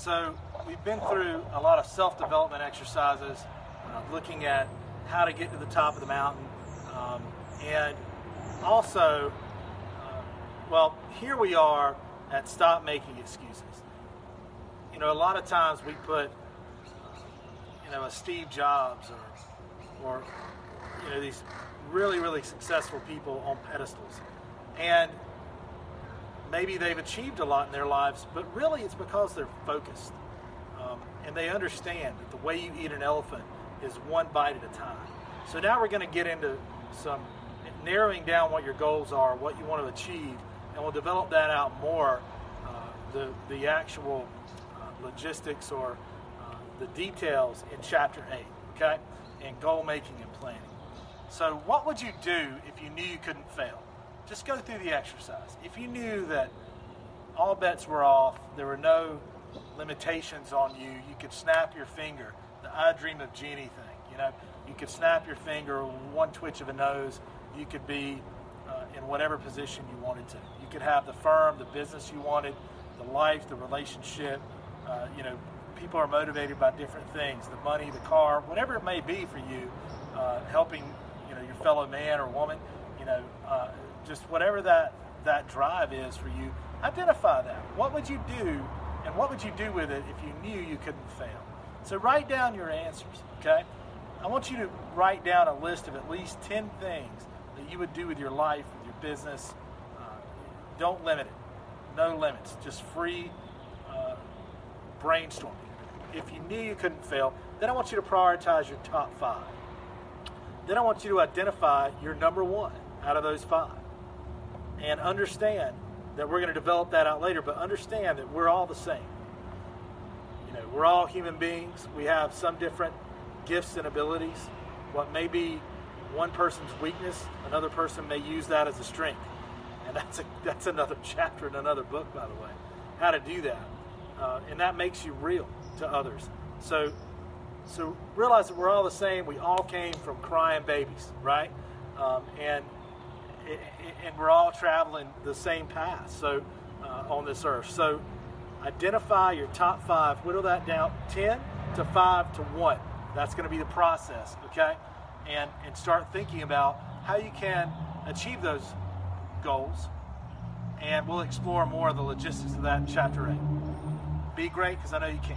So we've been through a lot of self-development exercises, uh, looking at how to get to the top of the mountain, um, and also, uh, well, here we are at stop making excuses. You know, a lot of times we put, you know, a Steve Jobs or, or you know, these really, really successful people on pedestals, and maybe they've achieved a lot in their lives, but really it's because they're focused. Um, and they understand that the way you eat an elephant is one bite at a time. So now we're going to get into some narrowing down what your goals are, what you want to achieve, and we'll develop that out more. Uh, the, the actual uh, logistics or uh, the details in chapter 8, okay? And goal making and planning. So, what would you do if you knew you couldn't fail? just go through the exercise. If you knew that all bets were off, there were no limitations on you, you could snap your finger, the I dream of Jeannie thing. You know, you could snap your finger, one twitch of a nose, you could be uh, in whatever position you wanted to. You could have the firm, the business you wanted, the life, the relationship. Uh, you know, people are motivated by different things the money, the car, whatever it may be for you, uh, helping you know your fellow man or woman. You know, uh, just whatever that that drive is for you, identify that. What would you do, and what would you do with it if you knew you couldn't fail? So write down your answers. Okay, I want you to write down a list of at least ten things that you would do with your life, with your business. Uh, don't limit it. No limits. Just free uh, brainstorming. If you knew you couldn't fail, then I want you to prioritize your top five. Then I want you to identify your number one out of those five and understand that we're going to develop that out later, but understand that we're all the same. You know, we're all human beings. We have some different gifts and abilities. What may be one person's weakness, another person may use that as a strength. And that's a, that's another chapter in another book, by the way, how to do that. Uh, and that makes you real to others. So, so realize that we're all the same. We all came from crying babies, right? Um, and and we're all traveling the same path so uh, on this earth so identify your top five whittle that down 10 to 5 to 1 that's going to be the process okay and and start thinking about how you can achieve those goals and we'll explore more of the logistics of that in chapter 8 be great because i know you can